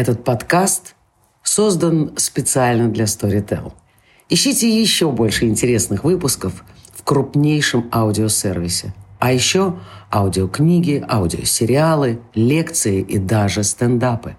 Этот подкаст создан специально для Storytel. Ищите еще больше интересных выпусков в крупнейшем аудиосервисе. А еще аудиокниги, аудиосериалы, лекции и даже стендапы.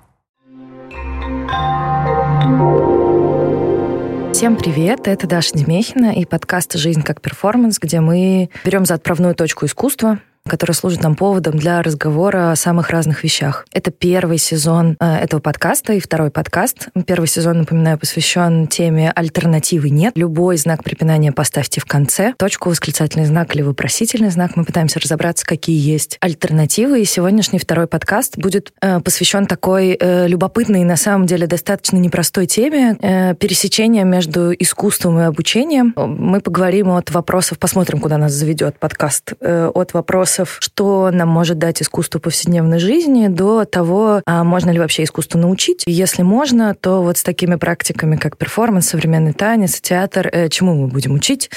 Всем привет, это Даша Демехина и подкаст «Жизнь как перформанс», где мы берем за отправную точку искусства, который служит нам поводом для разговора о самых разных вещах. Это первый сезон э, этого подкаста и второй подкаст. Первый сезон, напоминаю, посвящен теме «Альтернативы нет». Любой знак препинания поставьте в конце. Точку, восклицательный знак или вопросительный знак. Мы пытаемся разобраться, какие есть альтернативы. И сегодняшний второй подкаст будет э, посвящен такой э, любопытной и на самом деле достаточно непростой теме пересечения между искусством и обучением. Мы поговорим от вопросов, посмотрим, куда нас заведет подкаст, от вопросов вопросов, что нам может дать искусство повседневной жизни, до того, а можно ли вообще искусство научить. Если можно, то вот с такими практиками, как перформанс, современный танец, театр, э, чему мы будем учить?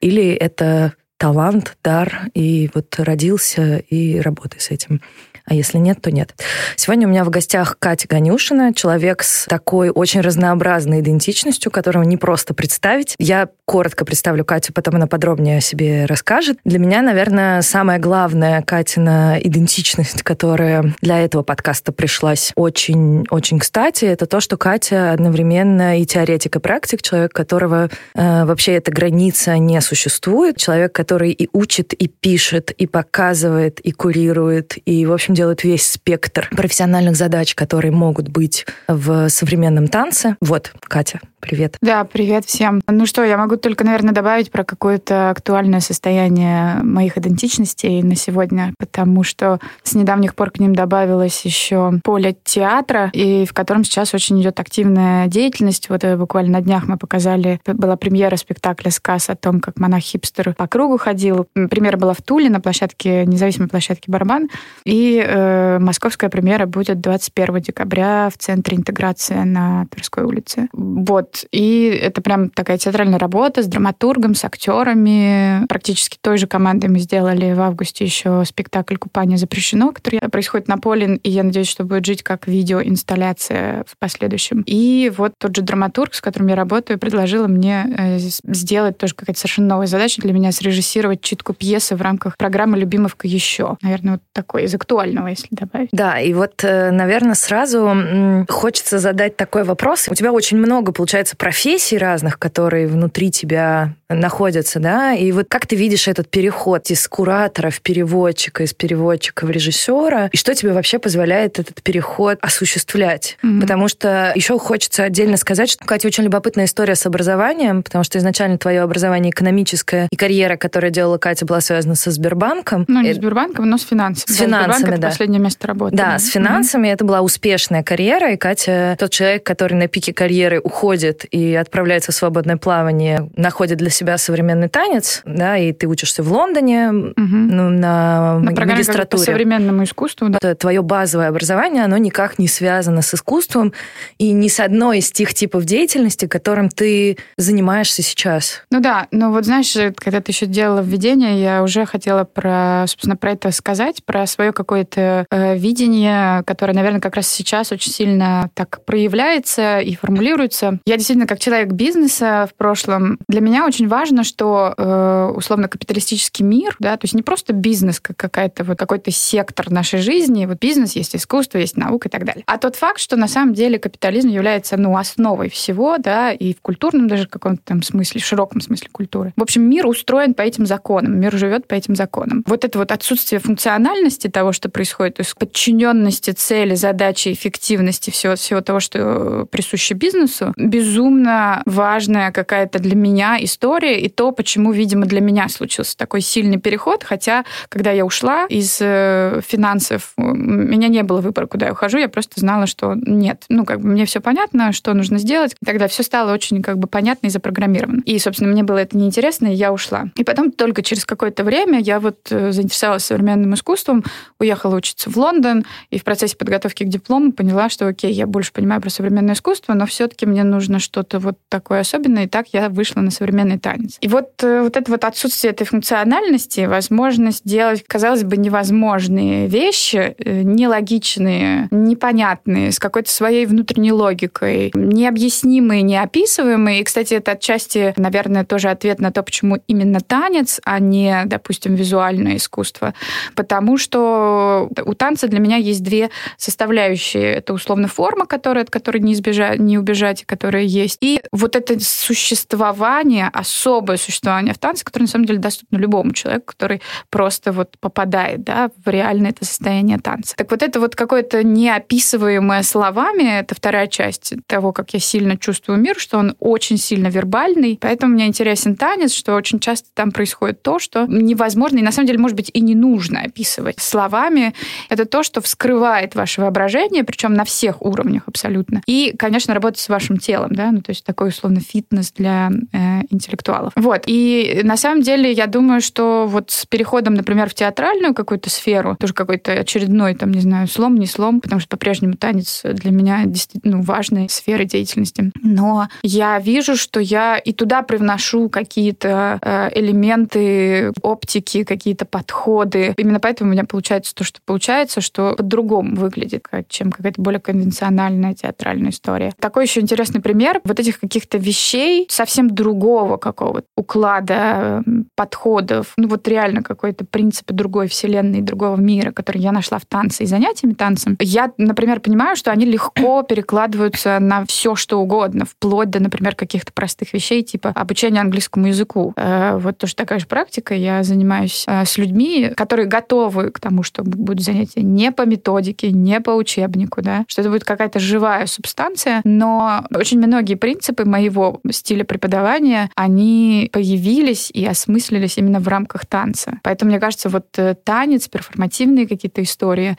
Или это талант, дар, и вот родился, и работай с этим а если нет, то нет. Сегодня у меня в гостях Катя Ганюшина, человек с такой очень разнообразной идентичностью, которого не просто представить. Я коротко представлю Катю, потом она подробнее о себе расскажет. Для меня, наверное, самая главная Катина идентичность, которая для этого подкаста пришлась очень-очень кстати, это то, что Катя одновременно и теоретик, и практик, человек, которого э, вообще эта граница не существует, человек, который и учит, и пишет, и показывает, и курирует, и, в общем, делают весь спектр профессиональных задач, которые могут быть в современном танце. Вот, Катя, Привет. Да, привет всем. Ну что, я могу только, наверное, добавить про какое-то актуальное состояние моих идентичностей на сегодня, потому что с недавних пор к ним добавилось еще поле театра, и в котором сейчас очень идет активная деятельность. Вот э, буквально на днях мы показали, была премьера спектакля «Сказ» о том, как монах-хипстер по кругу ходил. Премьера была в Туле на площадке, независимой площадке «Барабан», и э, московская премьера будет 21 декабря в Центре интеграции на Тверской улице. Вот, и это прям такая театральная работа с драматургом, с актерами. Практически той же командой мы сделали в августе еще спектакль «Купание запрещено», который происходит на поле, и я надеюсь, что будет жить как видеоинсталляция в последующем. И вот тот же драматург, с которым я работаю, предложила мне э, сделать тоже какая-то совершенно новая задача для меня, срежиссировать читку пьесы в рамках программы «Любимовка еще». Наверное, вот такой из актуального, если добавить. Да, и вот, э, наверное, сразу хочется задать такой вопрос. У тебя очень много, получается, получается, профессий разных, которые внутри тебя находятся, да, и вот как ты видишь этот переход из куратора в переводчика, из переводчика в режиссера, и что тебе вообще позволяет этот переход осуществлять? Mm-hmm. Потому что еще хочется отдельно сказать, что, Катя, очень любопытная история с образованием, потому что изначально твое образование экономическое и карьера, которая делала Катя, была связана со Сбербанком. Ну, не с Сбербанком, но с финансами. С да, финансами, Сбербанк да. это последнее место работы. Да, с финансами mm-hmm. это была успешная карьера, и Катя тот человек, который на пике карьеры уходит и отправляется в свободное плавание, находит для себя современный танец, да, и ты учишься в Лондоне угу. ну, на, на магистратуре. По современному искусству, да. Твое базовое образование, оно никак не связано с искусством и ни с одной из тех типов деятельности, которым ты занимаешься сейчас. Ну да, но вот знаешь, когда ты еще делала введение, я уже хотела про, собственно, про это сказать, про свое какое-то э, видение, которое, наверное, как раз сейчас очень сильно так проявляется и формулируется. Я действительно, как человек бизнеса в прошлом, для меня очень важно, что э, условно капиталистический мир, да, то есть не просто бизнес как какая-то вот какой-то сектор нашей жизни, вот бизнес есть искусство, есть наука и так далее, а тот факт, что на самом деле капитализм является ну основой всего, да, и в культурном даже каком-то там смысле, в широком смысле культуры. В общем, мир устроен по этим законам, мир живет по этим законам. Вот это вот отсутствие функциональности того, что происходит, то есть подчиненности цели, задачи, эффективности всего всего того, что присуще бизнесу, без безумно важная какая-то для меня история и то, почему, видимо, для меня случился такой сильный переход. Хотя, когда я ушла из э, финансов, у меня не было выбора, куда я ухожу. Я просто знала, что нет. Ну, как бы мне все понятно, что нужно сделать. Тогда все стало очень как бы понятно и запрограммировано. И, собственно, мне было это неинтересно, и я ушла. И потом только через какое-то время я вот э, заинтересовалась современным искусством, уехала учиться в Лондон, и в процессе подготовки к диплому поняла, что окей, я больше понимаю про современное искусство, но все-таки мне нужно что-то вот такое особенное. И так я вышла на современный танец. И вот, э, вот это вот отсутствие этой функциональности, возможность делать, казалось бы, невозможные вещи, э, нелогичные, непонятные, с какой-то своей внутренней логикой, необъяснимые, неописываемые. И, кстати, это отчасти, наверное, тоже ответ на то, почему именно танец, а не, допустим, визуальное искусство. Потому что у танца для меня есть две составляющие. Это условно форма, которая, от которой не, избежать, не убежать, которая есть. И вот это существование, особое существование в танце, которое на самом деле доступно любому человеку, который просто вот попадает да, в реальное это состояние танца. Так вот это вот какое-то неописываемое словами, это вторая часть того, как я сильно чувствую мир, что он очень сильно вербальный. Поэтому мне интересен танец, что очень часто там происходит то, что невозможно, и на самом деле, может быть, и не нужно описывать словами. Это то, что вскрывает ваше воображение, причем на всех уровнях абсолютно. И, конечно, работать с вашим телом, да, ну, то есть такой, условно, фитнес для э, интеллектуалов. Вот. И на самом деле я думаю, что вот с переходом, например, в театральную какую-то сферу, тоже какой-то очередной, там, не знаю, слом, не слом, потому что по-прежнему танец для меня действительно ну, важной сферы деятельности. Но я вижу, что я и туда привношу какие-то э, элементы оптики, какие-то подходы. Именно поэтому у меня получается то, что получается, что по-другому выглядит, чем какая-то более конвенциональная театральная история. Такой еще интересный пример вот этих каких-то вещей совсем другого какого-то уклада подходов. Ну вот реально какой-то принцип другой вселенной, другого мира, который я нашла в танце и занятиями танцем. Я, например, понимаю, что они легко перекладываются на все, что угодно, вплоть до, например, каких-то простых вещей, типа обучения английскому языку. Э, вот тоже такая же практика. Я занимаюсь э, с людьми, которые готовы к тому, что будут занятия не по методике, не по учебнику, да, что это будет какая-то живая субстанция, но очень многие принципы моего стиля преподавания, они появились и осмыслились именно в рамках танца. Поэтому, мне кажется, вот э, танец, перформативные какие-то истории,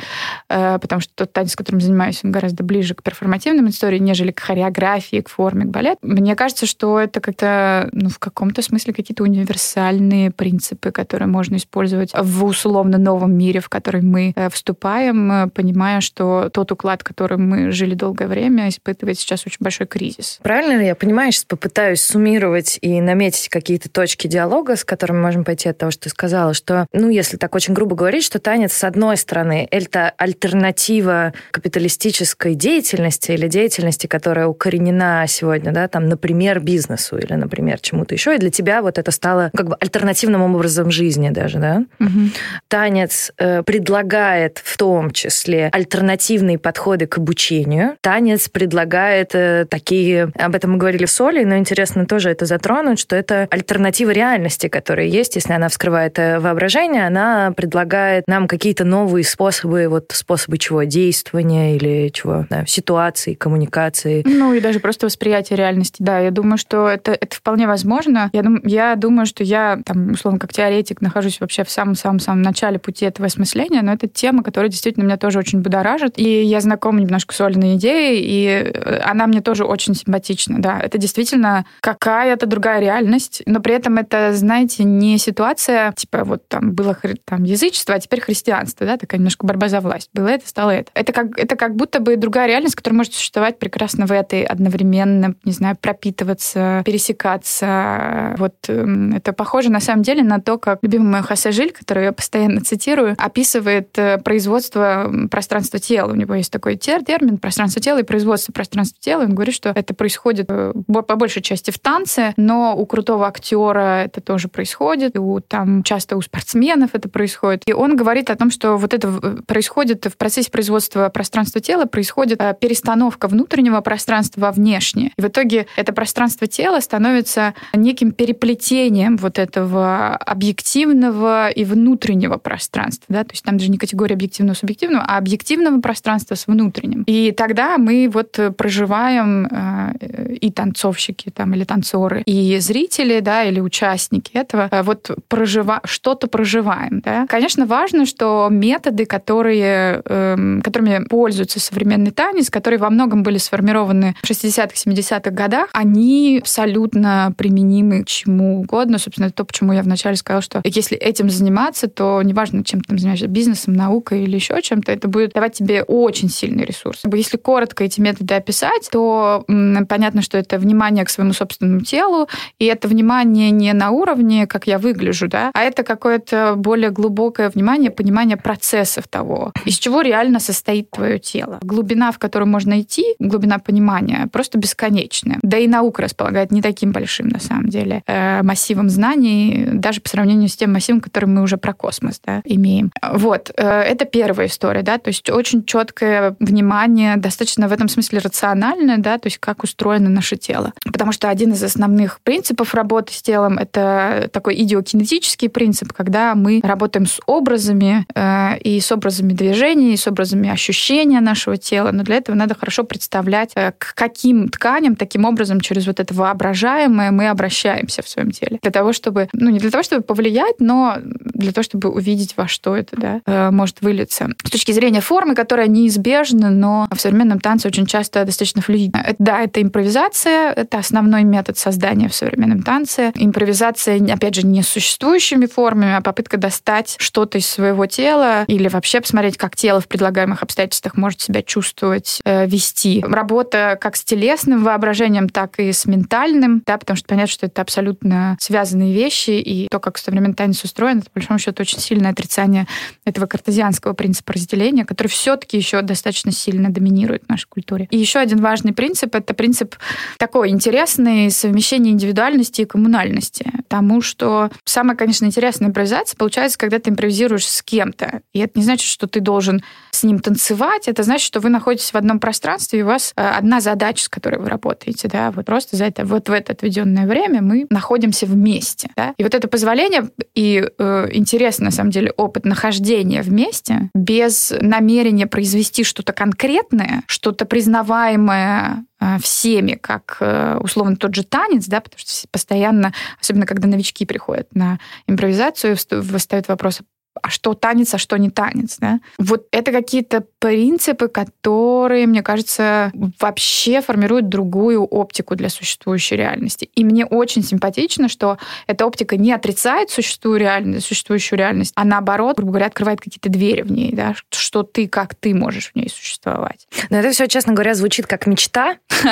э, потому что тот танец, которым занимаюсь, он гораздо ближе к перформативным историям, нежели к хореографии, к форме, к балету. Мне кажется, что это как-то, ну, в каком-то смысле какие-то универсальные принципы, которые можно использовать в условно новом мире, в который мы э, вступаем, понимая, что тот уклад, которым мы жили долгое время, испытывает сейчас очень большой кризис. Правильно ли я понимаю, сейчас попытаюсь суммировать и наметить какие-то точки диалога, с которыми можем пойти от того, что ты сказала, что, ну, если так очень грубо говорить, что танец, с одной стороны, это альтернатива капиталистической деятельности или деятельности, которая укоренена сегодня, да, там, например, бизнесу или, например, чему-то еще, и для тебя вот это стало как бы альтернативным образом жизни даже, да? Угу. Танец э, предлагает в том числе альтернативные подходы к обучению. Танец предлагает э, такие, об этом мы говорили в Соли, но интересно тоже это затронуть, что это альтернатива реальности, которая есть, если она вскрывает э, воображение, она предлагает нам какие-то новые способы, вот способы чего, действования или чего, да, ситуации, коммуникации. Ну и даже просто восприятие реальности, да. Я думаю, что это, это вполне возможно. Я, дум, я думаю, что я, там, условно, как теоретик, нахожусь вообще в самом-самом-самом начале пути этого осмысления, но это тема, которая действительно меня тоже очень будоражит. И я знакома немножко с Олиной идеей, и э, она мне тоже очень симпатична, да. Это действительно какая-то другая реальность, но при этом это, знаете, не ситуация, типа вот там было там язычество, а теперь христианство, да, такая немножко борьба за власть. Было это, стало это. Это как, это как будто бы другая реальность, которая может существовать прекрасно в этой одновременно, не знаю, пропитываться, пересекаться. Вот эм, это похоже на самом деле на то, как любимый мой Хосе Жиль, который я постоянно цитирую, описывает э, производство пространства тела. У него есть такой термин пространство тела и производство пространства тела. Он говорит, что это происходит э, по большей части в танце, но у крутого актера это тоже происходит, у, там часто у спортсменов это происходит. И он говорит о том, что вот это происходит в процессе производства пространства тела, происходит э, перестановка внутреннего пространства во внешнее. И в итоге это пространство тела становится неким переплетением вот этого объективного и внутреннего пространства. Да? То есть там даже не категория объективного субъективного, а объективного пространства с внутренним. И тогда мы вот проживаем э, и танцовщики там, или танцоры, и зрители, да, или участники этого, э, вот прожива... что-то проживаем. Да? Конечно, важно, что методы, которые, э, которыми пользуется современный танец, которые во многом были сформированы в 60-х, 70-х годах, они абсолютно применимы к чему угодно. Собственно, это то, почему я вначале сказала, что если этим заниматься, то неважно, чем ты там занимаешься, бизнесом, наукой или еще чем-то, это будет давать тебе очень сильный ресурс. Если коротко эти методы описать, то понятно, что это внимание к своему собственному телу, и это внимание не на уровне, как я выгляжу, да, а это какое-то более глубокое внимание, понимание процессов того, из чего реально состоит твое тело. Глубина, в которую можно идти, глубина понимания просто бесконечная. Да и наука располагает не таким большим, на самом деле, э, массивом знаний, даже по сравнению с тем массивом, который мы уже про космос да, имеем. Вот, э, это первая история, да, то есть очень четкое внимание, достаточно в этом смысле рациональное, да, то есть как устроено наше тело. Потому что один из основных принципов работы с телом — это такой идиокинетический принцип, когда мы работаем с образами э, и с образами движения, и с образами ощущения нашего тела, но для этого надо хорошо представлять, э, к каким тканям таким образом через вот это воображаемое мы обращаемся в своем теле. Для того, чтобы, ну не для того, чтобы повлиять, но для того, чтобы увидеть, во что это да, э, может вылиться. С точки зрения формы, которая неизбежна, но в современном танце очень часто достаточно флюидна. Да, это импровизация, это основной метод создания в современном танце. Импровизация, опять же, не существующими формами, а попытка достать что-то из своего тела или вообще посмотреть, как тело в предлагаемых обстоятельствах может себя чувствовать, э, вести. Работа как с телесным воображением, так и с ментальным, да, потому что понятно, что это абсолютно связанные вещи, и то, как современный танец устроен, это, по большому счету, очень сильное отрицание этого картезианского принципа разделения, который все-таки еще достаточно сильно доминирует в нашей культуре. И еще один важный принцип — это принцип такой интересный совмещение индивидуальности и коммунальности. Потому что самая, конечно, интересная импровизация получается, когда ты импровизируешь с кем-то. И это не значит, что ты должен с ним танцевать, это значит, что вы находитесь в одном пространстве, и у вас э, одна задача, с которой вы работаете, да, вот просто за это, вот в это отведенное время мы находимся вместе, да. И вот это позволение и э, интересный, на самом деле, опыт нахождения вместе без намерения произвести что-то конкретное, что-то признаваемое всеми, как э, условно тот же танец, да, потому что постоянно, особенно когда новички приходят на импровизацию, восстают вопросы, а что танец, а что не танец, да? Вот это какие-то принципы, которые, мне кажется, вообще формируют другую оптику для существующей реальности. И мне очень симпатично, что эта оптика не отрицает существующую реальность, существующую реальность, а наоборот, грубо говоря, открывает какие-то двери в ней, да, что ты, как ты можешь в ней существовать. Но это все, честно говоря, звучит как мечта.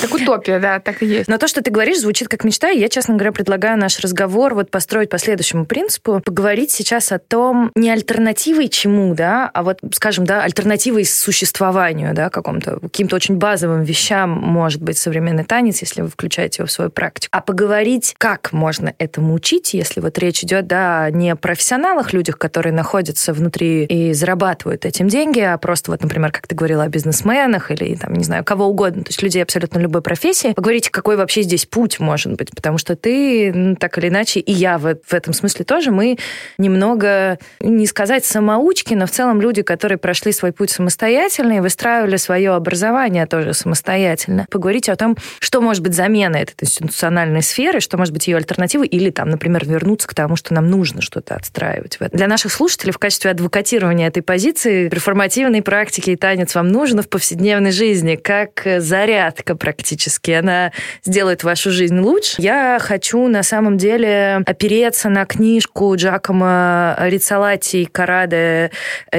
Как утопия, да, так и есть. Но то, что ты говоришь, звучит как мечта, и я, честно говоря, предлагаю наш разговор вот построить по следующему принципу, поговорить сейчас о том, не альтернативой чему, да, а вот, скажем, да, альтернативой существованию, да, какому-то, каким-то очень базовым вещам может быть современный танец, если вы включаете его в свою практику. А поговорить, как можно этому учить, если вот речь идет, да, не о профессионалах, людях, которые находятся внутри и зарабатывают этим деньги, а просто вот, например, как ты говорила, о бизнесменах или, там, не знаю, кого угодно, то есть людей абсолютно любой профессии, поговорить, какой вообще здесь путь может быть, потому что ты, ну, так или иначе, и я в, в этом смысле тоже, мы немного, не сказать самоучки, но в целом люди, которые прошли свой путь самостоятельно и выстраивали свое образование тоже самостоятельно. Поговорить о том, что может быть заменой этой институциональной сферы, что может быть ее альтернативой, или там, например, вернуться к тому, что нам нужно что-то отстраивать. Для наших слушателей в качестве адвокатирования этой позиции перформативной практики и танец вам нужно в повседневной жизни, как зарядка практически. Она сделает вашу жизнь лучше. Я хочу на самом деле опереться на книжку Джакома Рицалати Караде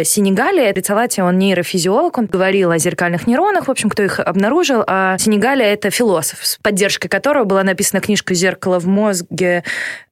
Сенегалия. Рицалати, он нейрофизиолог, он говорил о зеркальных нейронах, в общем, кто их обнаружил, а Сенегалия — это философ, с поддержкой которого была написана книжка «Зеркало в мозге»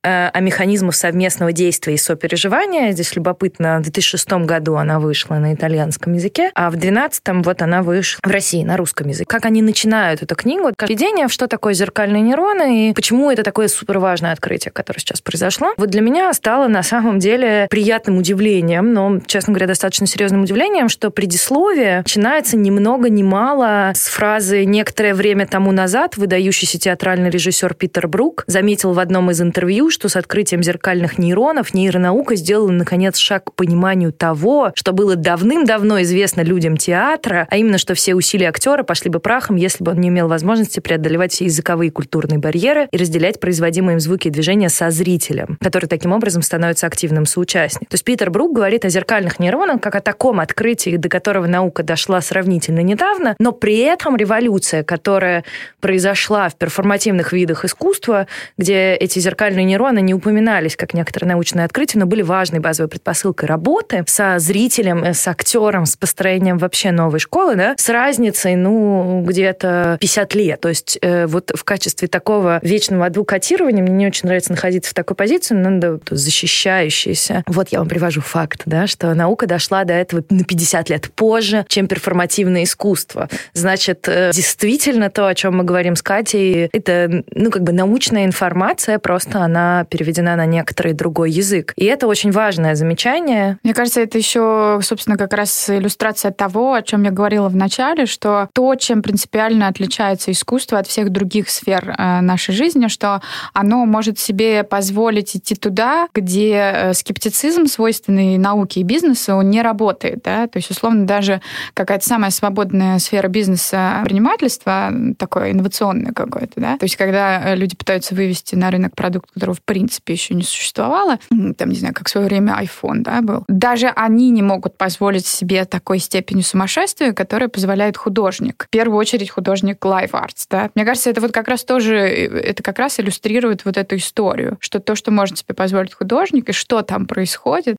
э, о механизмах совместного действия и сопереживания. Здесь любопытно, в 2006 году она вышла на итальянском языке, а в 2012 вот она вышла в России на русском языке. Как они начинают эту книгу? Введение что такое зеркальные нейроны и почему это такое супер важное открытие, которое сейчас произошло. Вот для меня стало на самом деле приятным удивлением, но, честно говоря, достаточно серьезным удивлением, что предисловие начинается ни много ни мало с фразы «Некоторое время тому назад выдающийся театральный режиссер Питер Брук заметил в одном из интервью, что с открытием зеркальных нейронов нейронаука сделала, наконец, шаг к пониманию того, что было давным-давно известно людям театра, а именно, что все усилия актера пошли бы прахом, если бы он не имел возможности преодолевать все языковые и культурные барьеры и разделять производимые им звуки и движения со зрителем, который таким образом становится активным соучастником участник. То есть Питер Брук говорит о зеркальных нейронах как о таком открытии, до которого наука дошла сравнительно недавно, но при этом революция, которая произошла в перформативных видах искусства, где эти зеркальные нейроны не упоминались как некоторые научные открытия, но были важной базовой предпосылкой работы со зрителем, с актером, с построением вообще новой школы, да, с разницей, ну, где-то 50 лет. То есть э, вот в качестве такого вечного адвокатирования мне не очень нравится находиться в такой позиции, но надо Вот я вам привожу факт, да, что наука дошла до этого на 50 лет позже, чем перформативное искусство. Значит, э, действительно то, о чем мы говорим с Катей, это, ну, как бы научная информация, просто она переведена на некоторый другой язык. И это очень важное замечание. Мне кажется, это еще, собственно, как раз иллюстрация того, о чем я говорила в начале, что то, чем принципиально отличается искусство от всех других сфер э, нашей жизни, что оно может себе позволить идти туда, где э, скептицизм, свойственный науке и бизнесу, он не работает. Да? То есть, условно, даже какая-то самая свободная сфера бизнеса предпринимательства, такое инновационное какое-то, да, то есть, когда э, люди пытаются вывести на рынок продукт, которого в принципе еще не существовало, там, не знаю, как в свое время iPhone, да, был, даже они не могут позволить себе такой степени сумасшествия, которая позволяет художник. В первую очередь художник live arts, да. Мне кажется, это вот как раз тоже, э, это как раз иллюстрирует вот эту историю, что то, что может себе позволить художник, и что там происходит,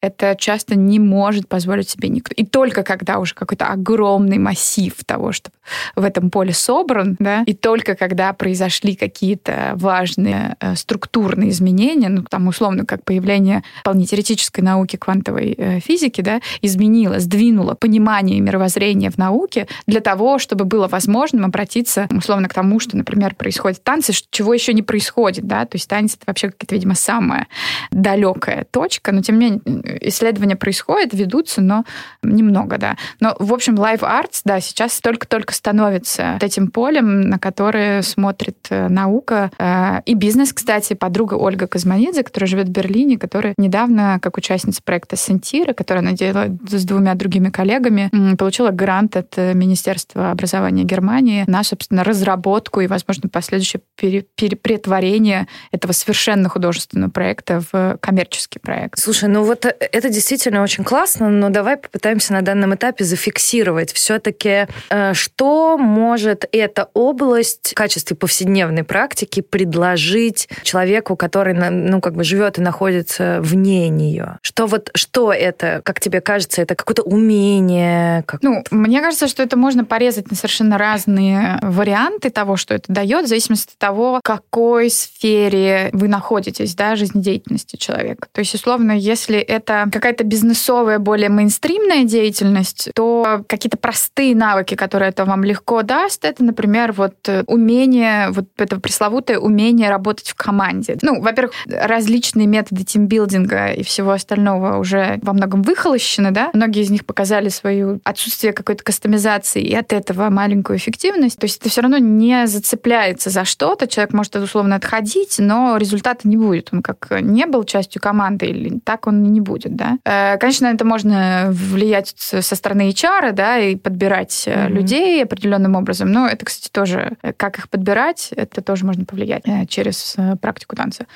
это часто не может позволить себе никто. И только когда уже какой-то огромный массив того, что в этом поле собран, да, и только когда произошли какие-то важные э, структурные изменения, ну, там, условно, как появление вполне теоретической науки квантовой э, физики, да, изменило, сдвинуло понимание мировоззрения в науке для того, чтобы было возможным обратиться, условно, к тому, что, например, происходит в танце, чего еще не происходит, да, то есть танец — это вообще какая-то, видимо, самая далекая точка, но, тем не менее, исследования происходят, ведутся, но немного, да. Но, в общем, live arts, да, сейчас только-только становится этим полем, на которое смотрит э, наука э, и бизнес, кстати, подруга Ольга Казманидзе, которая живет в Берлине, которая недавно, как участница проекта Сентира, который она делает с двумя другими коллегами, получила грант от э, Министерства образования Германии на, собственно, разработку и, возможно, последующее перетворение этого совершенно художественного проекта в коммерческий проект. Слушай, ну вот это действительно очень классно, но давай попытаемся на данном этапе зафиксировать все-таки, что может эта область в качестве повседневной практики предложить человеку, который, ну, как бы живет и находится вне нее? Что вот, что это, как тебе кажется, это какое-то умение? Как... Ну, мне кажется, что это можно порезать на совершенно разные варианты того, что это дает, в зависимости от того, в какой сфере вы находитесь, да, жизнедеятельности человека. То есть, условно, если это какая-то бизнесовая, более мейнстримная деятельность, то какие-то простые навыки, которые это вам легко даст, это, например, вот умение, вот это пресловутое умение работать в команде. Ну, во-первых, различные методы тимбилдинга и всего остального уже во многом выхолощены, да. Многие из них показали свое отсутствие какой-то кастомизации и от этого маленькую эффективность. То есть это все равно не зацепляется за что-то. Человек может условно отходить, но результата не будет. Он как не был частью команды или так он не будет, да. Э, конечно, это можно влиять со стороны HR, да, и подбирать mm-hmm. людей определенным образом. Но это, кстати, тоже, э, как их подбирать, это тоже можно повлиять через практику танца.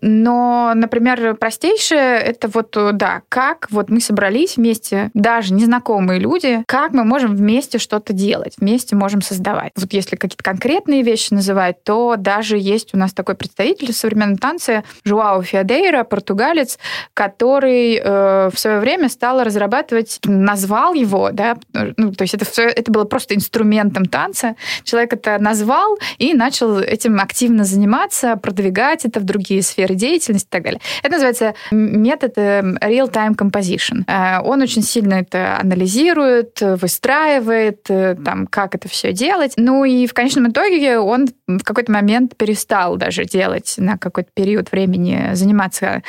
Но, например, простейшее это вот, да, как вот мы собрались вместе, даже незнакомые люди, как мы можем вместе что-то делать, вместе можем создавать. Вот если какие-то конкретные вещи называть, то даже есть у нас такой представитель современной танца Жуао Фиадейра, португалец, который э, в свое время стал разрабатывать, назвал его, да, ну, то есть это, все, это было просто инструментом танца. Человек это назвал и начал этим активно заниматься, продвигать это в другие сферы деятельности и так далее. Это называется метод э, real-time composition. Э, он очень сильно это анализирует, выстраивает, э, там, как это все делать. Ну и в конечном итоге он в какой-то момент перестал даже делать на какой-то период времени заниматься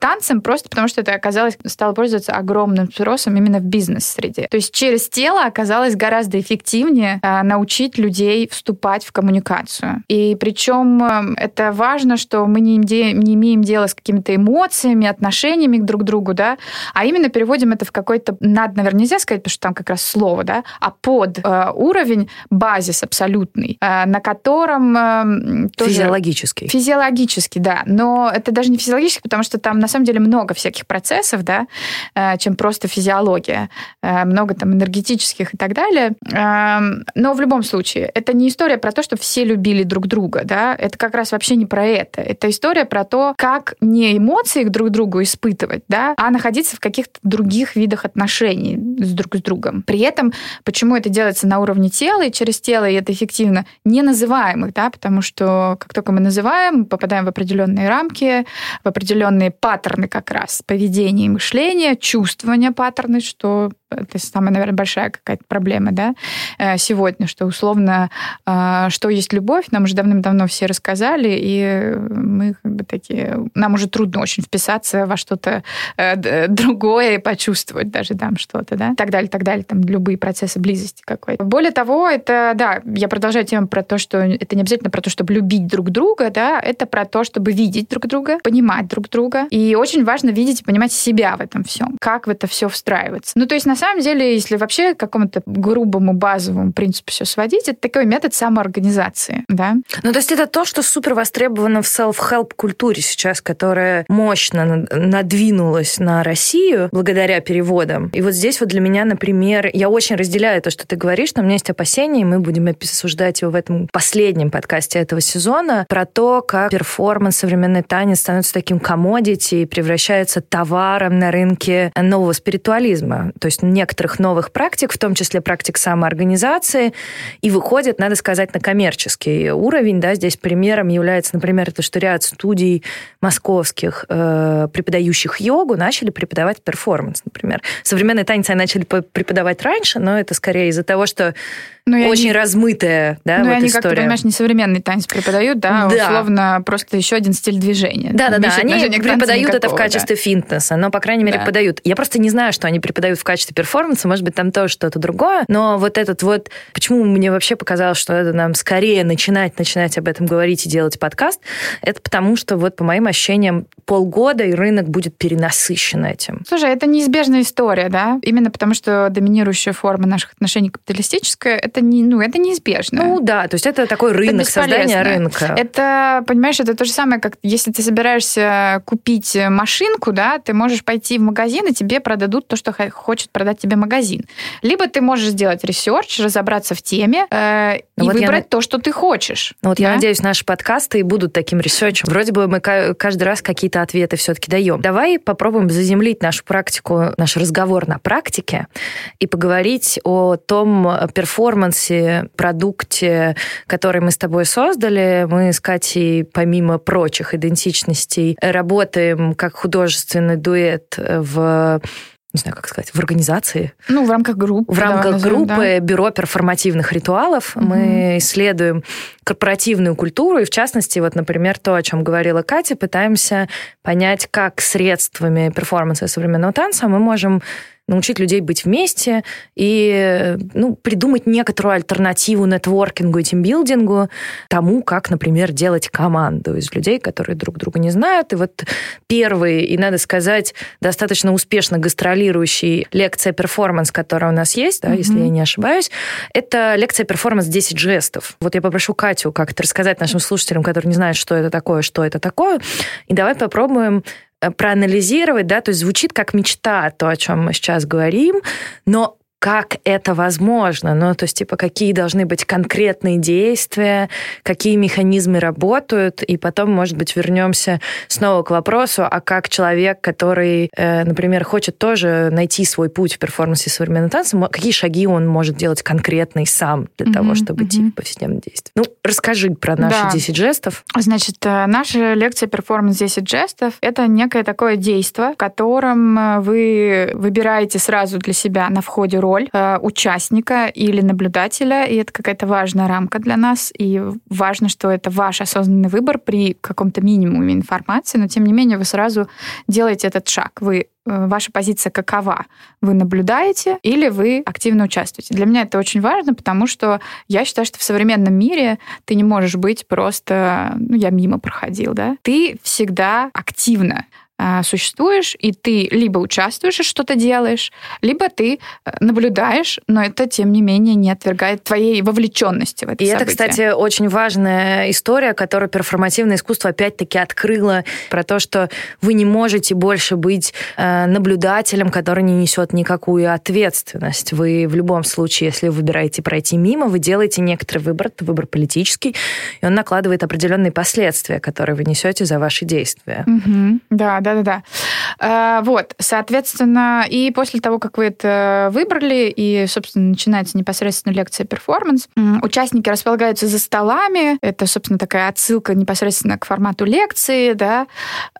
танцем, просто потому что это оказалось, стало пользоваться огромным спросом именно в бизнес-среде. То есть через тело оказалось гораздо эффективнее научить людей вступать в коммуникацию. И причем это важно, что мы не, не имеем дела с какими-то эмоциями, отношениями друг к другу, да, а именно переводим это в какой-то, надо, наверное, нельзя сказать, потому что там как раз слово, да, а под э, уровень, базис абсолютный, э, на котором э, тоже... Физиологический. Физиологический, да. Но это даже не физиологический, потому что там на самом деле много много всяких процессов, да, э, чем просто физиология. Э, много там энергетических и так далее. Эм, но в любом случае, это не история про то, что все любили друг друга, да, это как раз вообще не про это. Это история про то, как не эмоции друг другу испытывать, да, а находиться в каких-то других видах отношений с друг с другом. При этом, почему это делается на уровне тела и через тело, и это эффективно, не называемых, да, потому что как только мы называем, мы попадаем в определенные рамки, в определенные паттерны как раз поведения и мышления, чувствования паттерны, что это самая, наверное, большая какая-то проблема, да, э, сегодня, что условно, э, что есть любовь, нам уже давным-давно все рассказали, и мы как бы такие, нам уже трудно очень вписаться во что-то э, другое и почувствовать даже там что-то, да, так далее, так далее, там любые процессы близости какой-то. Более того, это, да, я продолжаю тему про то, что это не обязательно про то, чтобы любить друг друга, да, это про то, чтобы видеть друг друга, понимать друг друга, и очень важно видеть и понимать себя в этом всем, как в это все встраивается. Ну, то есть, на самом деле, если вообще к какому-то грубому базовому принципу все сводить, это такой метод самоорганизации, да. Ну, то есть это то, что супер востребовано в self-help культуре сейчас, которая мощно надвинулась на Россию благодаря переводам. И вот здесь вот для меня, например, я очень разделяю то, что ты говоришь, но у меня есть опасения, и мы будем обсуждать его в этом последнем подкасте этого сезона, про то, как перформанс, современный танец становится таким комодити и превращается товаром на рынке нового спиритуализма. То есть некоторых новых практик, в том числе практик самоорганизации, и выходит, надо сказать, на коммерческий уровень. Да, здесь примером является, например, то, что ряд студий московских, э, преподающих йогу, начали преподавать перформанс, например. Современный танец они начали преподавать раньше, но это скорее из-за того, что ну, очень не... размытая, да, ну, вот они, история. как ты понимаешь, не современный танец преподают, да, да. условно просто еще один стиль движения. Да-да-да, они преподают это в качестве да. фитнеса, но, по крайней мере, да. подают. Я просто не знаю, что они преподают в качестве перформанса, может быть, там тоже что-то другое, но вот этот вот... Почему мне вообще показалось, что это нам скорее начинать, начинать об этом говорить и делать подкаст, это потому что вот по моим ощущениям полгода, и рынок будет перенасыщен этим. Слушай, это неизбежная история, да? Именно потому что доминирующая форма наших отношений капиталистическая, это не, ну, это неизбежно. Ну да, то есть это такой рынок, это создание рынка. Это, понимаешь, это то же самое, как если ты собираешься купить машинку, да, ты можешь пойти в магазин, и тебе продадут то, что хочет продать тебе магазин. Либо ты можешь сделать research, разобраться в теме э, и вот выбрать я... то, что ты хочешь. Ну, вот да? я надеюсь, наши подкасты и будут таким ресерчем. Вроде бы мы каждый раз какие-то ответы все-таки даем. Давай попробуем заземлить нашу практику, наш разговор на практике и поговорить о том перформансе, продукте, который мы с тобой создали. Мы с Катей, помимо прочих идентичностей, работаем как художественный дуэт в не знаю, как сказать, в организации. Ну, в рамках группы. В рамках назовем, группы да. Бюро перформативных ритуалов угу. мы исследуем корпоративную культуру, и в частности, вот, например, то, о чем говорила Катя, пытаемся понять, как средствами перформанса современного танца мы можем научить людей быть вместе и ну, придумать некоторую альтернативу нетворкингу и тимбилдингу тому, как, например, делать команду из людей, которые друг друга не знают. И вот первый, и, надо сказать, достаточно успешно гастролирующий лекция перформанс, которая у нас есть, да, mm-hmm. если я не ошибаюсь, это лекция перформанс 10 жестов. Вот я попрошу Катю как-то рассказать нашим слушателям, которые не знают, что это такое, что это такое, и давай попробуем проанализировать, да, то есть звучит как мечта, то, о чем мы сейчас говорим, но как это возможно, ну, то есть, типа, какие должны быть конкретные действия, какие механизмы работают, и потом, может быть, вернемся снова к вопросу, а как человек, который, э, например, хочет тоже найти свой путь в перформансе современного танца, какие шаги он может делать конкретный сам для mm-hmm, того, чтобы mm-hmm. идти в повседневное действие? Ну, расскажи про наши да. 10 жестов. Значит, э, наша лекция «Перформанс 10 жестов» — это некое такое действие, в котором э, вы выбираете сразу для себя на входе роль, роль э, участника или наблюдателя, и это какая-то важная рамка для нас, и важно, что это ваш осознанный выбор при каком-то минимуме информации, но тем не менее вы сразу делаете этот шаг. Вы э, ваша позиция какова? Вы наблюдаете или вы активно участвуете? Для меня это очень важно, потому что я считаю, что в современном мире ты не можешь быть просто, ну, я мимо проходил, да? Ты всегда активно существуешь, и ты либо участвуешь и что-то делаешь, либо ты э, наблюдаешь, но это, тем не менее, не отвергает твоей вовлеченности в это И событие. это, кстати, очень важная история, которую перформативное искусство опять-таки открыло, про то, что вы не можете больше быть э, наблюдателем, который не несет никакую ответственность. Вы в любом случае, если вы выбираете пройти мимо, вы делаете некоторый выбор, это выбор политический, и он накладывает определенные последствия, которые вы несете за ваши действия. Угу. Да, да, да, да. А, вот, соответственно, и после того, как вы это выбрали, и, собственно, начинается непосредственно лекция перформанс, участники располагаются за столами. Это, собственно, такая отсылка непосредственно к формату лекции, да,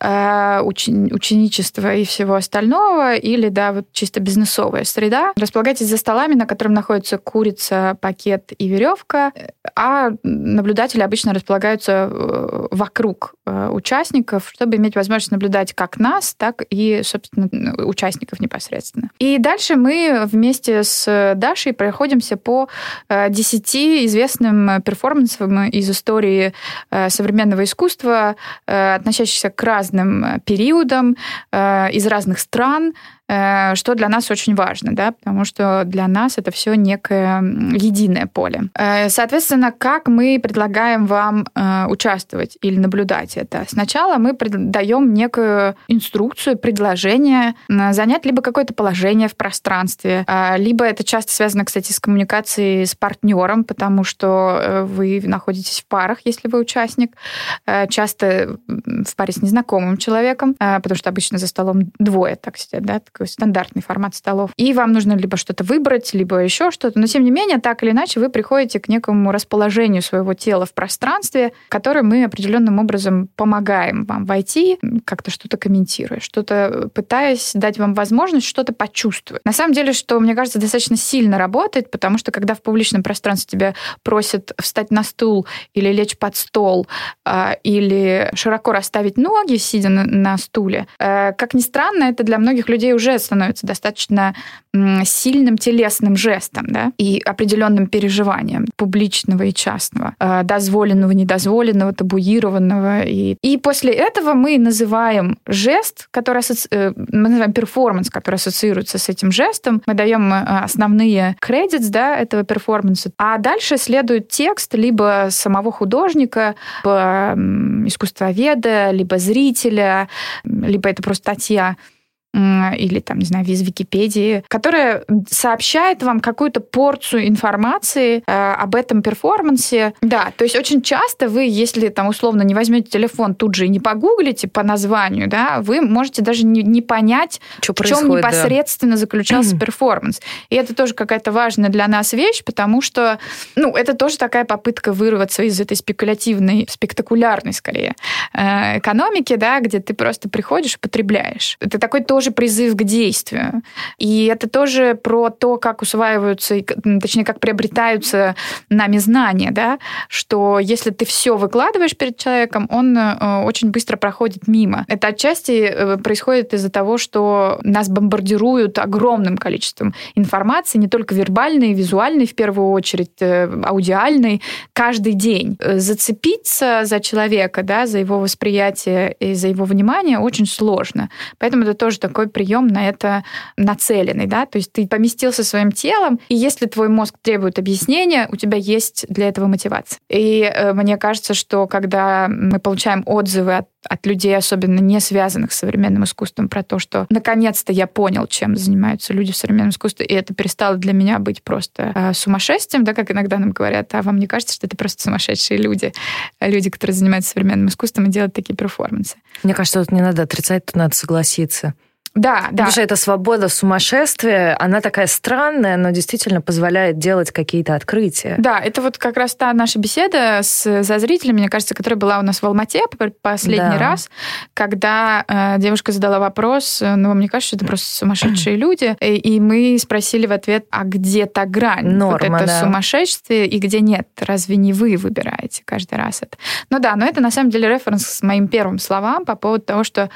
учени- ученичества и всего остального, или, да, вот чисто бизнесовая среда. Располагайтесь за столами, на котором находится курица, пакет и веревка, а наблюдатели обычно располагаются э, вокруг э, участников, чтобы иметь возможность наблюдать как нас, так и, собственно, участников непосредственно. И дальше мы вместе с Дашей проходимся по 10 известным перформансам из истории э, современного искусства, относящихся к разным периодам, из разных стран, Э, что для нас очень важно, да, потому что для нас это все некое единое поле. Э, соответственно, как мы предлагаем вам э, участвовать или наблюдать это? Сначала мы даем некую инструкцию, предложение занять либо какое-то положение в пространстве, либо это часто связано, кстати, с коммуникацией с партнером, потому что вы находитесь в парах, если вы участник, часто в паре с незнакомым человеком, потому что обычно за столом двое так сидят, да, стандартный формат столов. И вам нужно либо что-то выбрать, либо еще что-то. Но, тем не менее, так или иначе, вы приходите к некому расположению своего тела в пространстве, которое мы определенным образом помогаем вам войти, как-то что-то комментируя, что-то пытаясь дать вам возможность что-то почувствовать. На самом деле, что, мне кажется, достаточно сильно работает, потому что когда в публичном пространстве тебя просят встать на стул или лечь под стол, а, или широко расставить ноги, сидя на, на стуле, э, как ни странно, это для многих людей уже уже становится достаточно сильным телесным жестом да, и определенным переживанием публичного и частного, э, дозволенного, недозволенного, табуированного. И, и после этого мы называем жест, который асоци... Э, мы называем перформанс, который ассоциируется с этим жестом. Мы даем э, основные кредитс да, этого перформанса. А дальше следует текст либо самого художника, либо искусствоведа, либо зрителя, либо это просто статья или там, не знаю, из Википедии, которая сообщает вам какую-то порцию информации э, об этом перформансе. Да, то есть очень часто вы, если там условно не возьмете телефон тут же и не погуглите по названию, да, вы можете даже не, не понять, Что в чем непосредственно да. заключался перформанс. И это тоже какая-то важная для нас вещь, потому что, ну, это тоже такая попытка вырваться из этой спекулятивной, спектакулярной, скорее, э, экономики, да, где ты просто приходишь и потребляешь. Это такой тоже тоже призыв к действию. И это тоже про то, как усваиваются, точнее, как приобретаются нами знания, да, что если ты все выкладываешь перед человеком, он э, очень быстро проходит мимо. Это отчасти э, происходит из-за того, что нас бомбардируют огромным количеством информации, не только вербальной, визуальной в первую очередь, э, аудиальной, каждый день. Зацепиться за человека, да, за его восприятие и за его внимание очень сложно. Поэтому это тоже такой прием на это нацеленный, да, то есть ты поместился своим телом, и если твой мозг требует объяснения, у тебя есть для этого мотивация. И э, мне кажется, что когда мы получаем отзывы от от людей, особенно не связанных с современным искусством, про то, что наконец-то я понял, чем занимаются люди в современном искусстве, и это перестало для меня быть просто э, сумасшествием, да, как иногда нам говорят, а вам не кажется, что это просто сумасшедшие люди, люди, которые занимаются современным искусством и делают такие перформансы? Мне кажется, тут не надо отрицать, тут надо согласиться. Да, да. Потому что эта свобода сумасшествия, она такая странная, но действительно позволяет делать какие-то открытия. Да, это вот как раз та наша беседа с зрителями, мне кажется, которая была у нас в Алмате последний да. раз, когда э, девушка задала вопрос, ну, мне кажется, это просто сумасшедшие люди, и, и мы спросили в ответ, а где та грань? Норма, вот это да. сумасшествие и где нет? Разве не вы выбираете каждый раз это? Ну да, но это на самом деле референс с моим первым словам по поводу того, что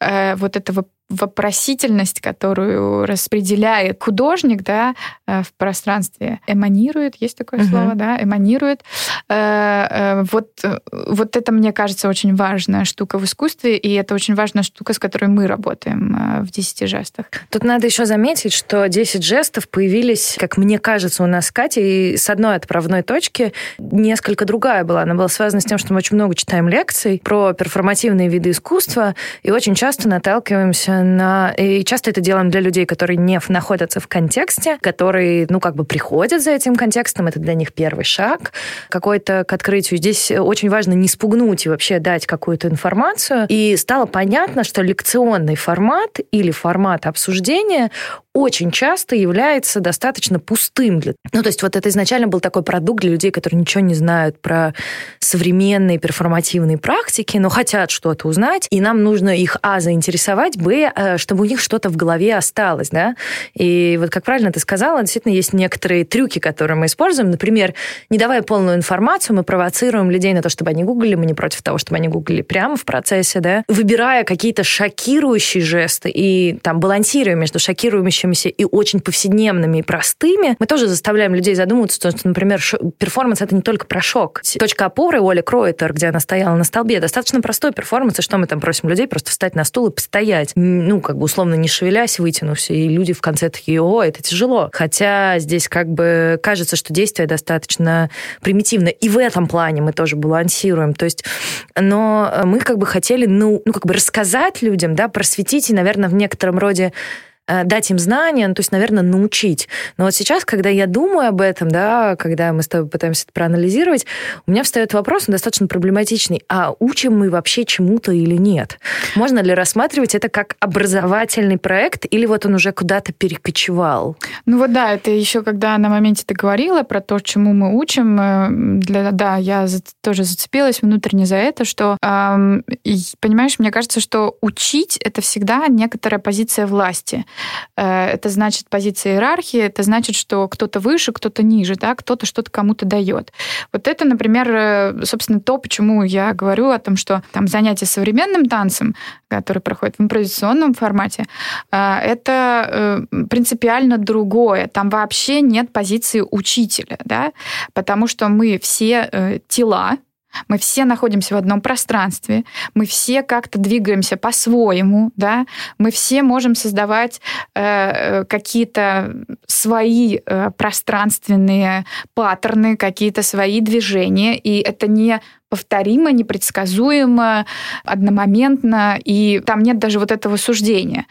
э, вот этого вопросительность, которую распределяет художник да, э, в пространстве, эманирует, есть такое угу. слово, да, эманирует. Э, э, вот, вот это, мне кажется, очень важная штука в искусстве, и это очень важная штука, с которой мы работаем в 10 жестах. Тут надо еще заметить, что 10 жестов появились, как мне кажется, у нас с Катей с одной отправной точки, несколько другая была. Она была связана с тем, что мы очень много читаем лекций про перформативные виды искусства, и очень часто наталкиваемся на... И часто это делаем для людей, которые не находятся в контексте, которые, ну, как бы приходят за этим контекстом, это для них первый шаг какой-то к открытию. Здесь очень важно не спугнуть и вообще дать какую-то информацию. И стало понятно, что лекционный формат или формат обсуждения очень часто является достаточно пустым. Для... Ну, то есть вот это изначально был такой продукт для людей, которые ничего не знают про современные перформативные практики, но хотят что-то узнать, и нам нужно их, а, заинтересовать, б, э, чтобы у них что-то в голове осталось, да. И вот, как правильно ты сказала, действительно есть некоторые трюки, которые мы используем. Например, не давая полную информацию, мы провоцируем людей на то, чтобы они гуглили, мы не против того, чтобы они гуглили прямо в процессе, да, выбирая какие-то шокирующие жесты и там балансируя между шокирующими повторяющимися и очень повседневными и простыми, мы тоже заставляем людей задумываться, что, например, перформанс — это не только про шок. Точка опоры Оли Кройтер, где она стояла на столбе, достаточно простой перформанс, и что мы там просим людей? Просто встать на стул и постоять. Ну, как бы условно не шевелясь, вытянувшись, и люди в конце такие, о, это тяжело. Хотя здесь как бы кажется, что действие достаточно примитивно. И в этом плане мы тоже балансируем. То есть, но мы как бы хотели, ну, ну как бы рассказать людям, да, просветить и, наверное, в некотором роде дать им знания, ну, то есть, наверное, научить. Но вот сейчас, когда я думаю об этом, да, когда мы с тобой пытаемся это проанализировать, у меня встает вопрос, он достаточно проблематичный. А учим мы вообще чему-то или нет? Можно ли рассматривать это как образовательный проект, или вот он уже куда-то перекочевал? Ну вот да, это еще когда на моменте ты говорила про то, чему мы учим, э, для, да, я тоже зацепилась внутренне за это, что, эм, понимаешь, мне кажется, что учить — это всегда некоторая позиция власти. Э, это значит позиция иерархии, это значит, что кто-то выше, кто-то ниже, да, кто-то что-то кому-то дает. Вот это, например, э, собственно, то, почему я говорю о том, что там занятие современным танцем, который проходит в импровизационном формате, э, это принципиально другое. Там вообще нет позиции учителя, да, потому что мы все тела, мы все находимся в одном пространстве, мы все как-то двигаемся по-своему, да, мы все можем создавать э, какие-то свои э, пространственные паттерны, какие-то свои движения, и это не повторимо, непредсказуемо, одномоментно, и там нет даже вот этого суждения.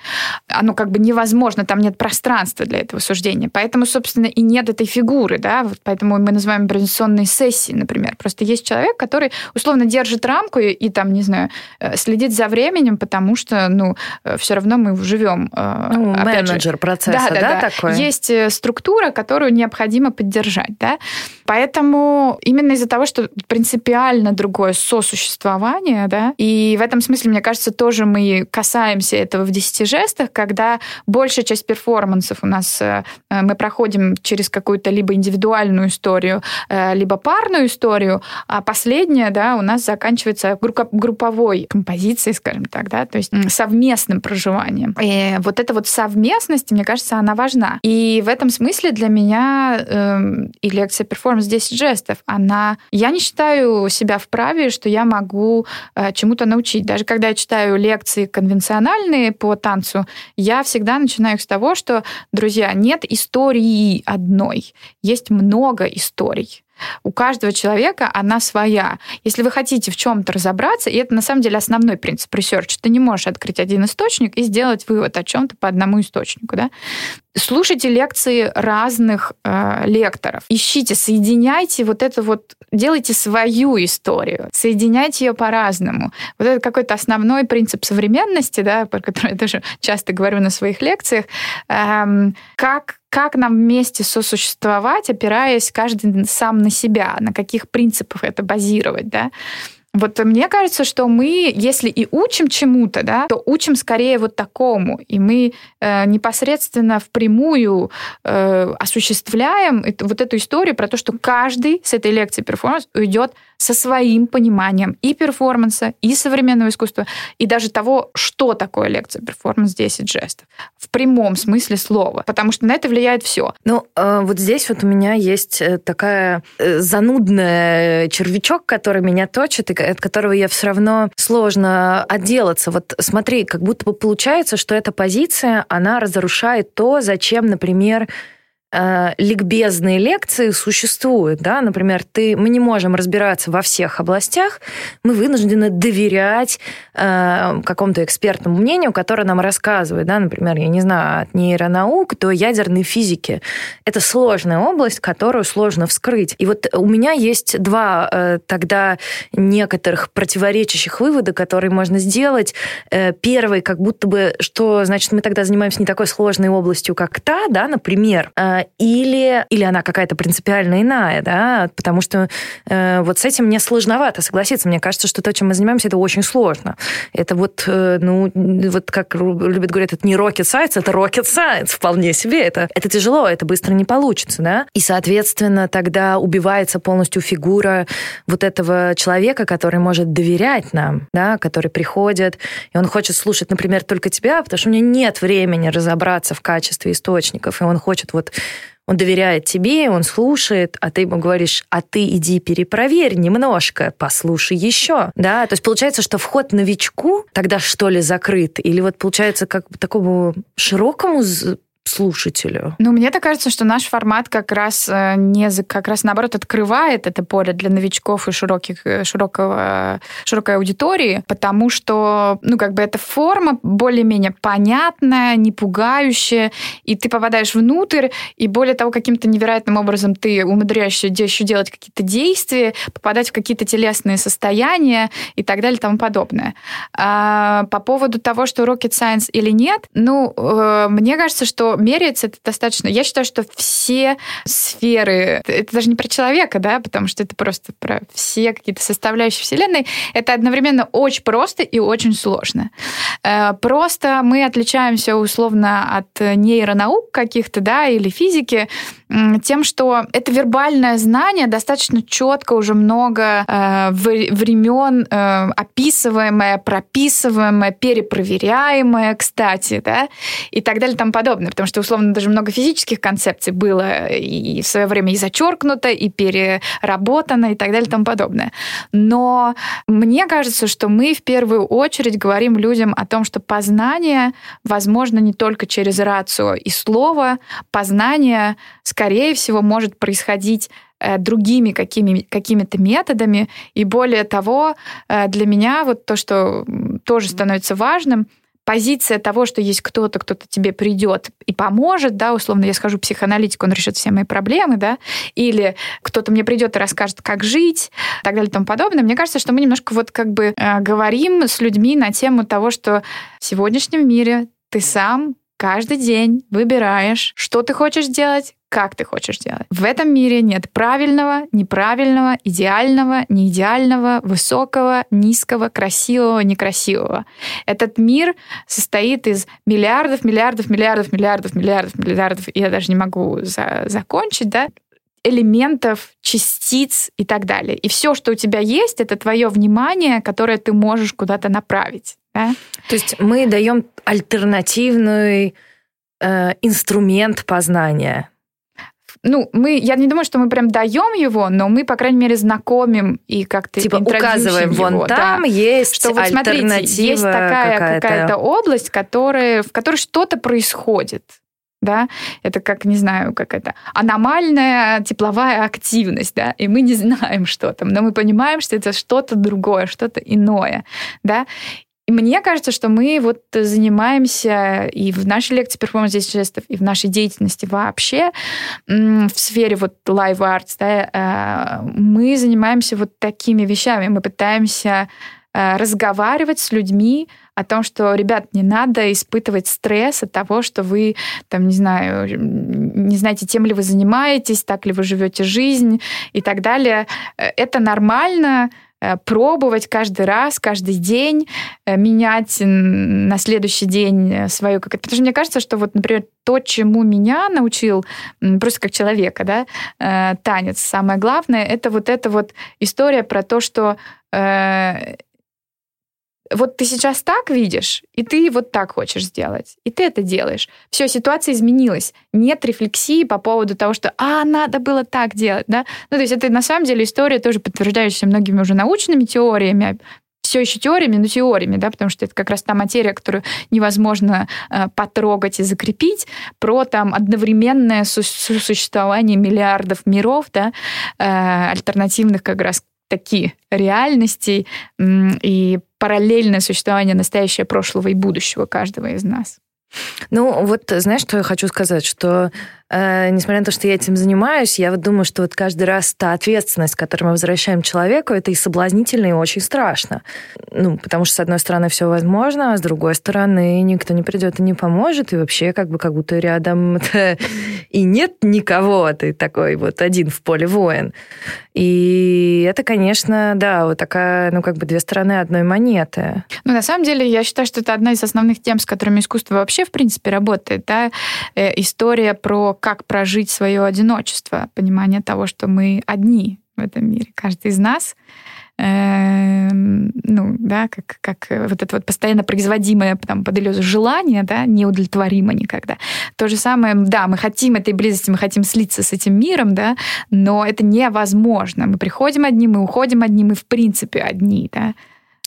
Оно как бы невозможно, там нет пространства для этого суждения. Поэтому, собственно, и нет этой фигуры, да, вот поэтому мы называем импровизационные сессии, например. Просто есть человек, который условно держит рамку и, и там, не знаю, э, следит за временем, потому что, ну, э, все равно мы живем. Э, ну, менеджер же. процесса, да, да, да, да, такой? Есть структура, которую необходимо поддержать, да. Поэтому именно из-за того, что принципиально другое сосуществование, да, и в этом смысле, мне кажется, тоже мы касаемся этого в десяти жестах, когда большая часть перформансов у нас э, мы проходим через какую-то либо индивидуальную историю, э, либо парную историю, а последняя, да, у нас заканчивается групповой композицией, скажем так, да, то есть совместным проживанием. И вот эта вот совместность, мне кажется, она важна. И в этом смысле для меня э, и лекция перформанс 10 жестов, она... Я не считаю себя вправе, что я могу э, чему-то научить. Даже когда я читаю лекции конвенциональные по танцу, я всегда начинаю их с того, что, друзья, нет истории одной, есть много историй. У каждого человека она своя. Если вы хотите в чем-то разобраться, и это на самом деле основной принцип research, ты не можешь открыть один источник и сделать вывод о чем-то по одному источнику. Да? Слушайте лекции разных э, лекторов. Ищите, соединяйте вот это вот, делайте свою историю, соединяйте ее по-разному. Вот это какой-то основной принцип современности, да, про который я тоже часто говорю на своих лекциях. Эм, как как нам вместе сосуществовать, опираясь каждый сам на себя, на каких принципах это базировать, да. Вот мне кажется, что мы, если и учим чему-то, да, то учим скорее вот такому. И мы э, непосредственно впрямую э, осуществляем это, вот эту историю про то, что каждый с этой лекции перформанс уйдет со своим пониманием и перформанса, и современного искусства, и даже того, что такое лекция перформанс 10 жестов. В прямом смысле слова. Потому что на это влияет все. Ну, э, вот здесь вот у меня есть э, такая э, занудная червячок, который меня точит, и от которого я все равно сложно отделаться. Вот смотри, как будто бы получается, что эта позиция, она разрушает то, зачем, например, э, ликбезные лекции существуют, да, например, ты, мы не можем разбираться во всех областях, мы вынуждены доверять э, какому-то экспертному мнению, которое нам рассказывает, да, например, я не знаю, от нейронаук до ядерной физики. Это сложная область, которую сложно вскрыть. И вот у меня есть два э, тогда некоторых противоречащих вывода, которые можно сделать. Э, первый, как будто бы, что, значит, мы тогда занимаемся не такой сложной областью, как та, да, например, э, или, или она какая-то принципиально иная, да, потому что э, вот с этим мне сложновато согласиться. Мне кажется, что то, чем мы занимаемся, это очень сложно. Это вот, э, ну, вот как любят говорить, это не rocket science, это rocket science вполне себе. Это, это тяжело, это быстро не получится, да. И, соответственно, тогда убивается полностью фигура вот этого человека, который может доверять нам, да, который приходит, и он хочет слушать, например, только тебя, потому что у него нет времени разобраться в качестве источников, и он хочет вот он доверяет тебе, он слушает, а ты ему говоришь, а ты иди перепроверь немножко, послушай еще. Да, то есть получается, что вход новичку тогда что ли закрыт? Или вот получается как бы такому широкому слушателю? Ну, мне так кажется, что наш формат как раз э, не как раз наоборот открывает это поле для новичков и широких, э, широкого, широкой аудитории, потому что, ну, как бы эта форма более-менее понятная, не пугающая, и ты попадаешь внутрь, и более того, каким-то невероятным образом ты умудряешься еще делать какие-то действия, попадать в какие-то телесные состояния и так далее и тому подобное. А по поводу того, что rocket science или нет, ну, э, мне кажется, что меряется это достаточно. Я считаю, что все сферы, это даже не про человека, да, потому что это просто про все какие-то составляющие Вселенной, это одновременно очень просто и очень сложно. Э, просто мы отличаемся условно от нейронаук каких-то, да, или физики, тем, что это вербальное знание достаточно четко уже много э, времен э, описываемое, прописываемое, перепроверяемое, кстати, да, и так далее и тому подобное. Потому что, условно, даже много физических концепций было и в свое время и зачеркнуто, и переработано, и так далее и тому подобное. Но мне кажется, что мы в первую очередь говорим людям о том, что познание возможно не только через рацию и слово, познание, скорее всего, может происходить э, другими какими, какими-то методами. И более того, э, для меня вот то, что тоже становится важным, позиция того, что есть кто-то, кто-то тебе придет и поможет, да, условно, я схожу к психоаналитику, он решит все мои проблемы, да, или кто-то мне придет и расскажет, как жить, и так далее и тому подобное. Мне кажется, что мы немножко вот как бы э, говорим с людьми на тему того, что в сегодняшнем мире ты сам каждый день выбираешь, что ты хочешь делать, как ты хочешь делать. В этом мире нет правильного, неправильного, идеального, неидеального, высокого, низкого, красивого, некрасивого. Этот мир состоит из миллиардов, миллиардов, миллиардов, миллиардов, миллиардов, миллиардов, я даже не могу за закончить, да, элементов, частиц и так далее. И все, что у тебя есть, это твое внимание, которое ты можешь куда-то направить. Да? То есть мы даем альтернативный э, инструмент познания ну, мы, я не думаю, что мы прям даем его, но мы, по крайней мере, знакомим и как-то типа указываем, его, вон там да, есть что вот смотрите, есть такая какая-то, какая область, которая, в которой что-то происходит. Да, это как, не знаю, как это, аномальная тепловая активность, да, и мы не знаем, что там, но мы понимаем, что это что-то другое, что-то иное, да, и мне кажется, что мы вот занимаемся и в нашей лекции перформанс 10 жестов, и в нашей деятельности вообще в сфере вот live arts, да, э, мы занимаемся вот такими вещами. Мы пытаемся э, разговаривать с людьми о том, что, ребят, не надо испытывать стресс от того, что вы, там, не знаю, не знаете, тем ли вы занимаетесь, так ли вы живете жизнь и так далее. Э, это нормально, пробовать каждый раз, каждый день, э, менять на следующий день свою... Как... Потому что мне кажется, что вот, например, то, чему меня научил просто как человека, да, танец, самое главное, это вот эта вот история про то, что вот ты сейчас так видишь, и ты вот так хочешь сделать, и ты это делаешь. Все, ситуация изменилась. Нет рефлексии по поводу того, что «а, надо было так делать», да? Ну, то есть это на самом деле история тоже подтверждающаяся многими уже научными теориями, все еще теориями, но теориями, да, потому что это как раз та материя, которую невозможно э, потрогать и закрепить, про там одновременное существование миллиардов миров, да, э, альтернативных как раз такие реальностей и параллельное существование настоящего, прошлого и будущего каждого из нас. Ну, вот знаешь, что я хочу сказать, что э, несмотря на то, что я этим занимаюсь, я вот думаю, что вот каждый раз та ответственность, которую мы возвращаем человеку, это и соблазнительно, и очень страшно. Ну, потому что, с одной стороны, все возможно, а с другой стороны, никто не придет и не поможет, и вообще как бы как будто рядом и нет никого, ты такой вот один в поле воин. И это, конечно, да, вот такая, ну, как бы две стороны одной монеты. Ну, на самом деле, я считаю, что это одна из основных тем, с которыми искусство вообще, в принципе, работает, да, э, история про как прожить свое одиночество, понимание того, что мы одни в этом мире, каждый из нас Эм, ну, да, как, как вот это вот постоянно производимое там, под иллюзию желание, да, неудовлетворимо никогда. То же самое, да, мы хотим этой близости, мы хотим слиться с этим миром, да, но это невозможно. Мы приходим одни, мы уходим одни, мы в принципе одни, да.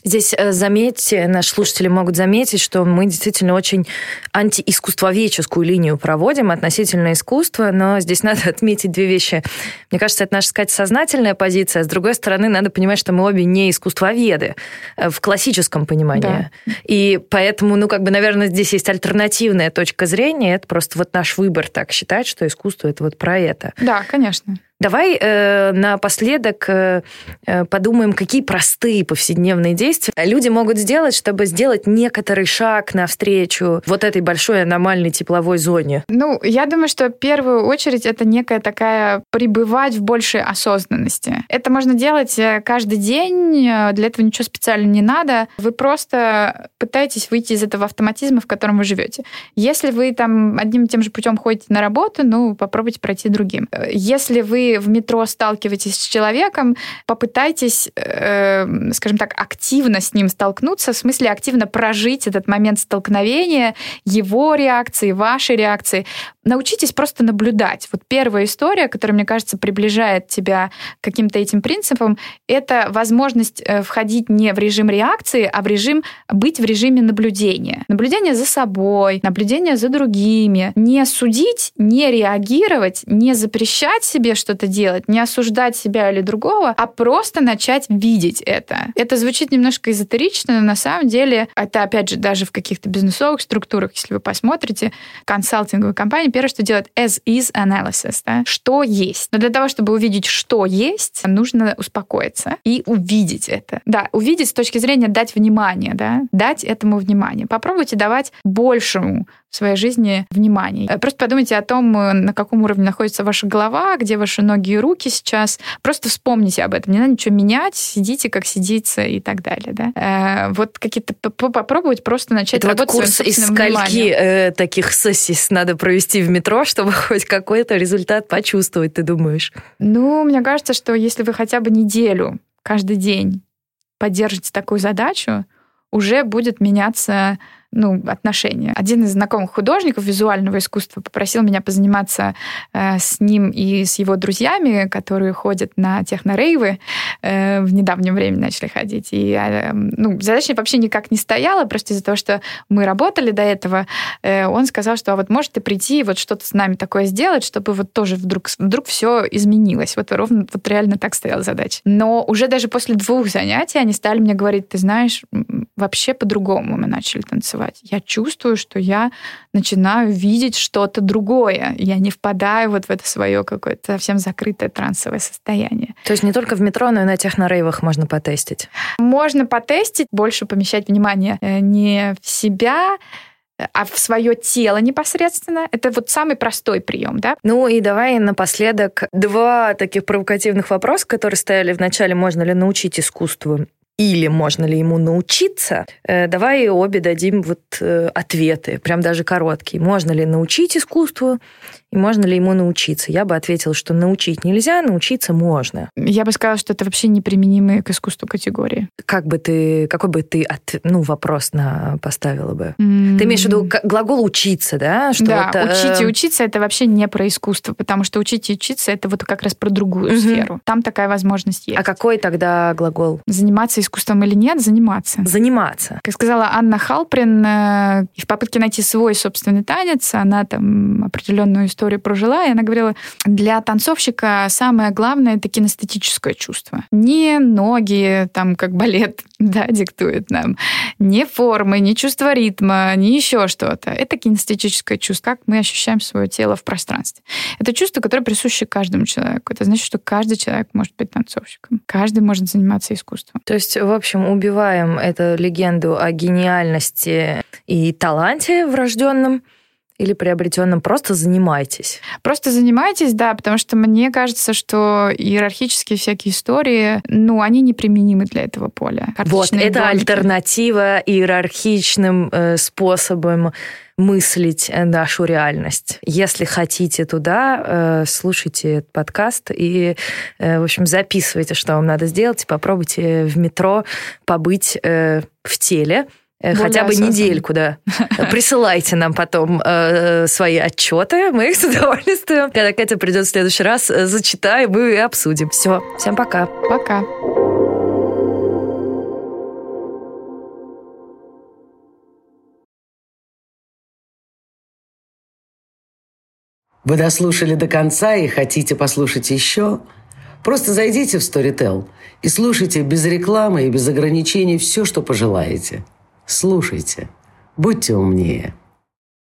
Здесь, э, заметьте, наши слушатели могут заметить, что мы действительно очень антиискусствоведческую линию проводим относительно искусства, но здесь надо отметить две вещи. Мне кажется, это наша, сказать, сознательная позиция, а с другой стороны, надо понимать, что мы обе не искусствоведы э, в классическом понимании. Да. И поэтому, ну, как бы, наверное, здесь есть альтернативная точка зрения, это просто вот наш выбор так считать, что искусство — это вот про это. Да, конечно. Давай э, напоследок э, э, подумаем, какие простые повседневные действия люди могут сделать, чтобы сделать некоторый шаг навстречу вот этой большой аномальной тепловой зоне. Ну, я думаю, что в первую очередь это некая такая пребывать в большей осознанности. Это можно делать э, каждый день, э, для этого ничего специально не надо. Вы просто пытаетесь выйти из этого автоматизма, в котором вы живете. Если вы там одним и тем же путем ходите на работу, ну, попробуйте пройти другим. Если вы в метро сталкиваетесь с человеком, попытайтесь, э, скажем так, активно с ним столкнуться, в смысле активно прожить этот момент столкновения, его реакции, вашей реакции. Научитесь просто наблюдать. Вот первая история, которая, мне кажется, приближает тебя к каким-то этим принципам, это возможность э, входить не в режим реакции, а в режим быть в режиме наблюдения. Наблюдение за собой, наблюдение за другими. Не судить, не реагировать, не запрещать себе что-то это делать, не осуждать себя или другого, а просто начать видеть это. Это звучит немножко эзотерично, но на самом деле это, опять же, даже в каких-то бизнесовых структурах, если вы посмотрите, консалтинговые компании, первое, что делают as-is analysis, да, что есть. Но для того, чтобы увидеть, что есть, нужно успокоиться и увидеть это. Да, увидеть с точки зрения дать внимание, да, дать этому внимание. Попробуйте давать большему в своей жизни внимание. Э, просто подумайте о том, э, на каком уровне находится ваша голова, где ваши ноги и руки сейчас. Просто вспомните об этом. Не надо ничего менять, сидите, как сидится и так далее. Да? Э, вот какие-то попробовать просто начать Это работать вот курс из скольки э, таких сессий надо провести в метро, чтобы хоть какой-то результат почувствовать, ты думаешь? Ну, мне кажется, что если вы хотя бы неделю каждый день поддержите такую задачу, уже будет меняться ну, отношения. Один из знакомых художников визуального искусства попросил меня позаниматься э, с ним и с его друзьями, которые ходят на технорейвы, э, в недавнем времени начали ходить. И э, ну, задача вообще никак не стояла, просто из-за того, что мы работали до этого, э, он сказал, что а вот может ты прийти и вот что-то с нами такое сделать, чтобы вот тоже вдруг, вдруг все изменилось. Вот ровно, вот реально так стояла задача. Но уже даже после двух занятий они стали мне говорить, ты знаешь, вообще по-другому мы начали танцевать танцевать. Я чувствую, что я начинаю видеть что-то другое. Я не впадаю вот в это свое какое-то совсем закрытое трансовое состояние. То есть не только в метро, но и на технорейвах можно потестить? Можно потестить, больше помещать внимание э, не в себя, а в свое тело непосредственно. Это вот самый простой прием, да? Ну и давай напоследок два таких провокативных вопроса, которые стояли в начале. Можно ли научить искусству или можно ли ему научиться, э, давай обе дадим вот э, ответы, прям даже короткие. Можно ли научить искусству и можно ли ему научиться? Я бы ответила, что научить нельзя, научиться можно. Я бы сказала, что это вообще неприменимые к искусству категории. Как бы ты, какой бы ты от, ну, вопрос на, поставила бы? Mm. Ты имеешь в виду глагол учиться, да? Что да, вот, э... учить и учиться это вообще не про искусство, потому что учить и учиться это вот как раз про другую mm-hmm. сферу. Там такая возможность есть. А какой тогда глагол? Заниматься искусством или нет, заниматься. Заниматься. Как сказала Анна Халприн, э, в попытке найти свой собственный танец, она там определенную историю историю прожила, и она говорила, для танцовщика самое главное — это кинестетическое чувство. Не ноги, там, как балет, да, диктует нам, не формы, не чувство ритма, не еще что-то. Это кинестетическое чувство, как мы ощущаем свое тело в пространстве. Это чувство, которое присуще каждому человеку. Это значит, что каждый человек может быть танцовщиком. Каждый может заниматься искусством. То есть, в общем, убиваем эту легенду о гениальности и таланте врожденном, или приобретенном, просто занимайтесь. Просто занимайтесь, да, потому что мне кажется, что иерархические всякие истории, ну, они неприменимы для этого поля. Вот, это домики. альтернатива иерархичным э, способам мыслить э, нашу реальность. Если хотите туда, э, слушайте этот подкаст и, э, в общем, записывайте, что вам надо сделать, и попробуйте в метро побыть в теле, Более хотя бы осознанно. недельку, да. Присылайте нам потом э, свои отчеты, мы их с удовольствием, когда Катя придет в следующий раз, э, зачитаем и обсудим. Все, всем пока. Пока. Вы дослушали до конца и хотите послушать еще? Просто зайдите в Storytel и слушайте без рекламы и без ограничений все, что пожелаете – Слушайте, будьте умнее.